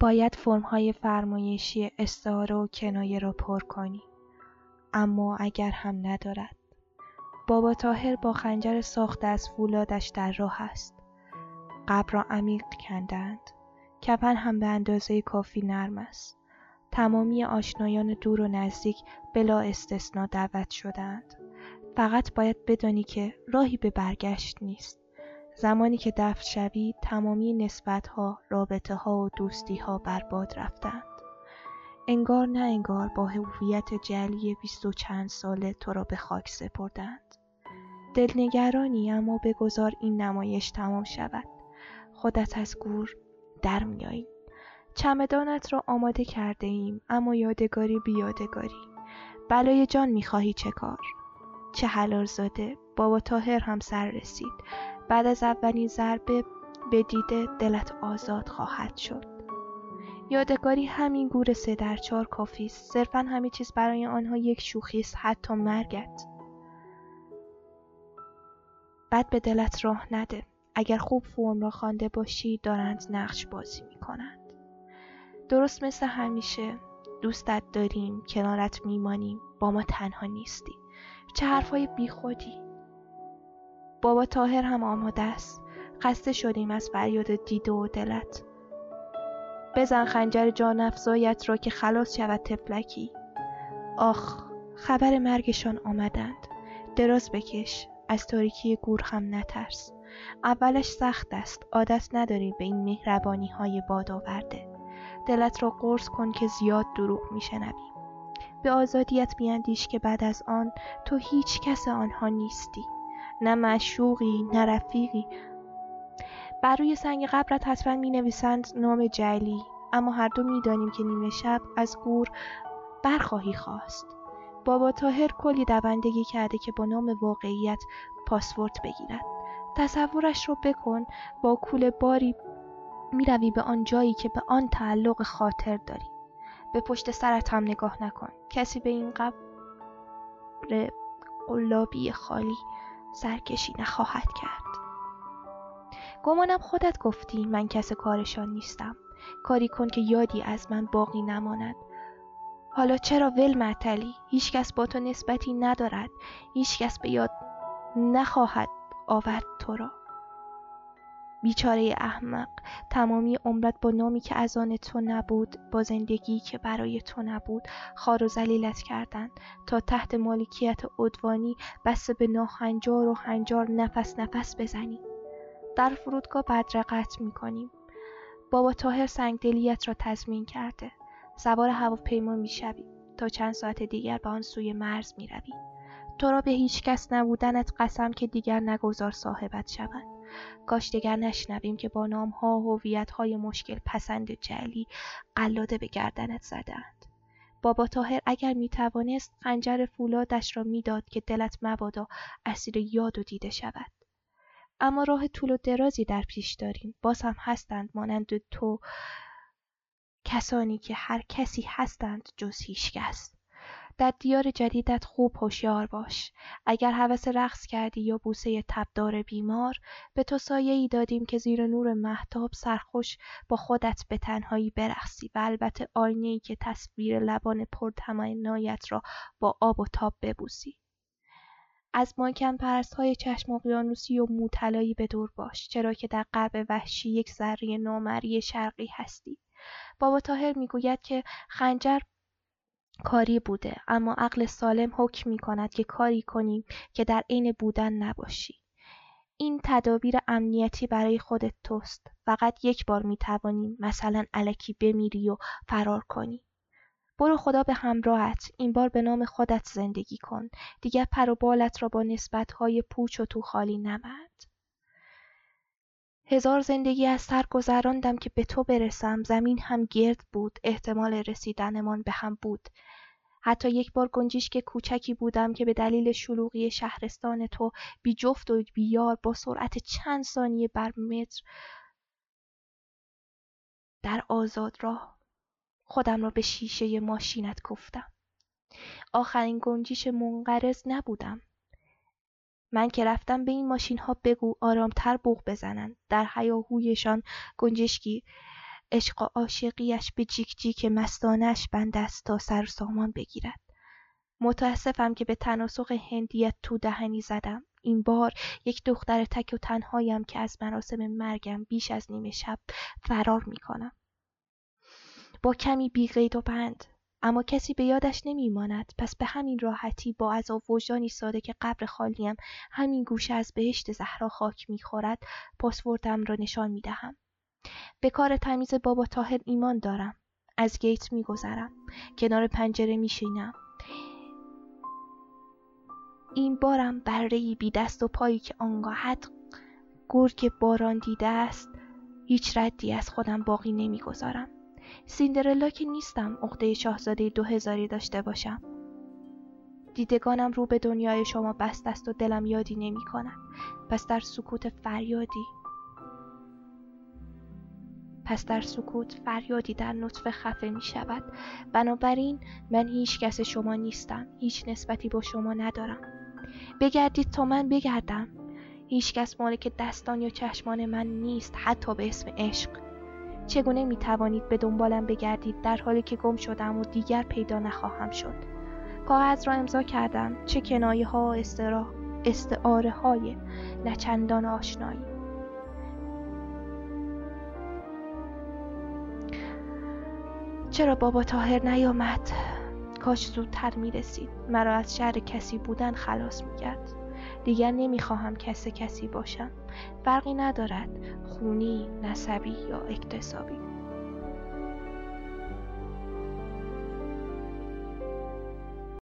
باید فرمهای فرمایشی استعاره و کنایه را پر کنی. اما اگر هم ندارد. بابا تاهر با خنجر ساخته از فولادش در راه است. قبر را عمیق کندند. کفن هم به اندازه کافی نرم است. تمامی آشنایان دور و نزدیک بلا استثنا دعوت شدند. فقط باید بدانی که راهی به برگشت نیست. زمانی که دفن شوی تمامی نسبتها رابطه و دوستی ها بر باد رفتند. انگار نه انگار با هویت جلی بیست و چند ساله تو را به خاک سپردند. دلنگرانی اما بگذار این نمایش تمام شود. خودت از گور در میایی. چمدانت را آماده کرده ایم اما یادگاری بی یادگاری بلای جان می‌خواهی چه کار؟ چه حلال زاده. بابا تاهر هم سر رسید. بعد از اولین ضربه به دیده دلت آزاد خواهد شد. یادگاری همین گور سه در چهار کافی است. صرفا همه چیز برای آنها یک شوخی است حتی مرگت. بد به دلت راه نده. اگر خوب فرم را خوانده باشی دارند نقش بازی می کنند درست مثل همیشه. دوستت داریم کنارت میمانیم. با ما تنها نیستی. چه حرفای بیخودی. بابا تاهر هم آماده است. خسته شدیم از فریاد دیده و دلت. بزن خنجر جان افزایت را که خلاص شود تفلکی آخ خبر مرگشان آمدند. دراز بکش از تاریکی گور هم نترس. اولش سخت است عادت نداری به این مهربانی های باد آورده دلت را قرص کن که زیاد دروغ میشنوی. به آزادیت بیاندیش که بعد از آن تو هیچ کس آنها نیستی. نه معشوقی نه رفیقی. بر روی سنگ قبرت حتما می نویسند نام جلی اما هر دو می دانیم که نیمه شب از گور برخواهی خواست. بابا تاهر کلی دوندگی کرده که با نام واقعیت پاسورت بگیرد. تصورش رو بکن با کول باری روی به آن جایی که به آن تعلق خاطر داری. به پشت سرت هم نگاه نکن. کسی به این قبر قلابی خالی سرکشی نخواهد کرد. گمانم خودت گفتی من کس کارشان نیستم. کاری کن که یادی از من باقی نماند. حالا چرا ول معطلی هیچکس با تو نسبتی ندارد. هیچکس به یاد نخواهد آورد تو را. بیچاره احمق. تمامی عمرت با نامی که از آن تو نبود با زندگی که برای تو نبود خار و زلیلت کردند. تا تحت مالکیت عدوانی بسته به ناهنجار و هنجار نفس نفس بزنی. در فرودگاه بدره قطع می‌کنیم. بابا تاهر سنگدلیت را تضمین کرده. سوار هواپیما می‌شوی. تا چند ساعت دیگر به آن سوی مرز می‌روی. تو را به هیچ کس نبودنت قسم که دیگر نگذار صاحبت شوند کاش دیگر نشنویم که با نامها و های مشکل پسند جلی قلاده به گردنت زدند. بابا تاهر اگر می توانست خنجر فولادش را می‌داد که دلت مبادا اسیر یاد و دیده شود. اما راه طول و درازی در پیش داریم. باز هم هستند مانند تو کسانی که هر کسی هستند جز هیچکس در دیار جدیدت خوب هوشیار باش. اگر هوس رقص کردی یا بوسه تبدار بیمار به تو ای دادیم که زیر نور محتاب سرخوش با خودت به تنهایی برقصی و البته ای که تصویر لبان پرتمنایت را با آب و تاب ببوسی. از ماکن پرست های چشم اقیانوسی و موطلایی به دور باش چرا که در قرب وحشی یک ذره نامری شرقی هستی. بابا تاهر می‌گوید که خنجر کاری بوده. اما عقل سالم حکم می کند که کاری کنیم که در عین بودن نباشی. این تدابیر امنیتی برای خودت توست. فقط یک بار می توانی مثلا علکی بمیری و فرار کنی. برو خدا به همراهت. این بار به نام خودت زندگی کن. دیگر پر را با نسبتهای پوچ و تو خالی نمد هزار زندگی از سر گذراندم که به تو برسم. زمین هم گرد بود. احتمال رسیدنمان به هم بود. حتی یک بار گنجیشک کوچکی بودم که به دلیل شلوغی شهرستان تو بی جفت و بی یار با سرعت چند ثانیه بر متر در آزاد راه خودم را به شیشه ماشینت گفتم. آخرین گنجیش منقرض نبودم. من که رفتم به این ماشین ها بگو آرامتر بوغ بزنند در هیاهویشان گنجشکی عشق و عاشقیش به جیک جیک مستانش بند است تا سر سامان بگیرد. متاسفم که به تناسق هندیت تو دهنی زدم. این بار یک دختر تک و تنهایم که از مراسم مرگم بیش از نیمه شب فرار می کنم. با کمی بیقید و بند اما کسی به یادش نمیماند. پس به همین راحتی با عذاب وجدانی ساده که قبر خالیم همین گوشه از بهشت زهرا خاک می‌خورد پاسوردم را نشان می‌دهم. به کار تمیز بابا تاهر ایمان دارم. از گیت میگذرم. کنار پنجره میشینم. این بارم برهای بی دست و پایی که آنگاهت گرگ باران دیده است هیچ ردی از خودم باقی نمی‌گذارم. سیندرلا که نیستم عقده شاهزاده دو هزاری داشته باشم. دیدگانم رو به دنیای شما بست است و دلم یادی نمی کند. پس در سکوت فریادی. پس در سکوت فریادی در نطفه خفه می شود. بنابراین من هیچ کس شما نیستم. هیچ نسبتی با شما ندارم. بگردید تا من بگردم. هیچ کس مالک دستان یا چشمان من نیست حتی به اسم عشق. چگونه می توانید به دنبالم بگردید در حالی که گم شدم و دیگر پیدا نخواهم شد؟ کاغذ را امضا کردم چه کنایه ها و استعاره های نچندان آشنایی. چرا بابا تاهر نیامد؟ کاش زودتر می رسید مرا از شهر کسی بودن خلاص می کرد دیگر نمی خواهم کس کسی باشم. فرقی ندارد خونی نسبی یا اکتسابی.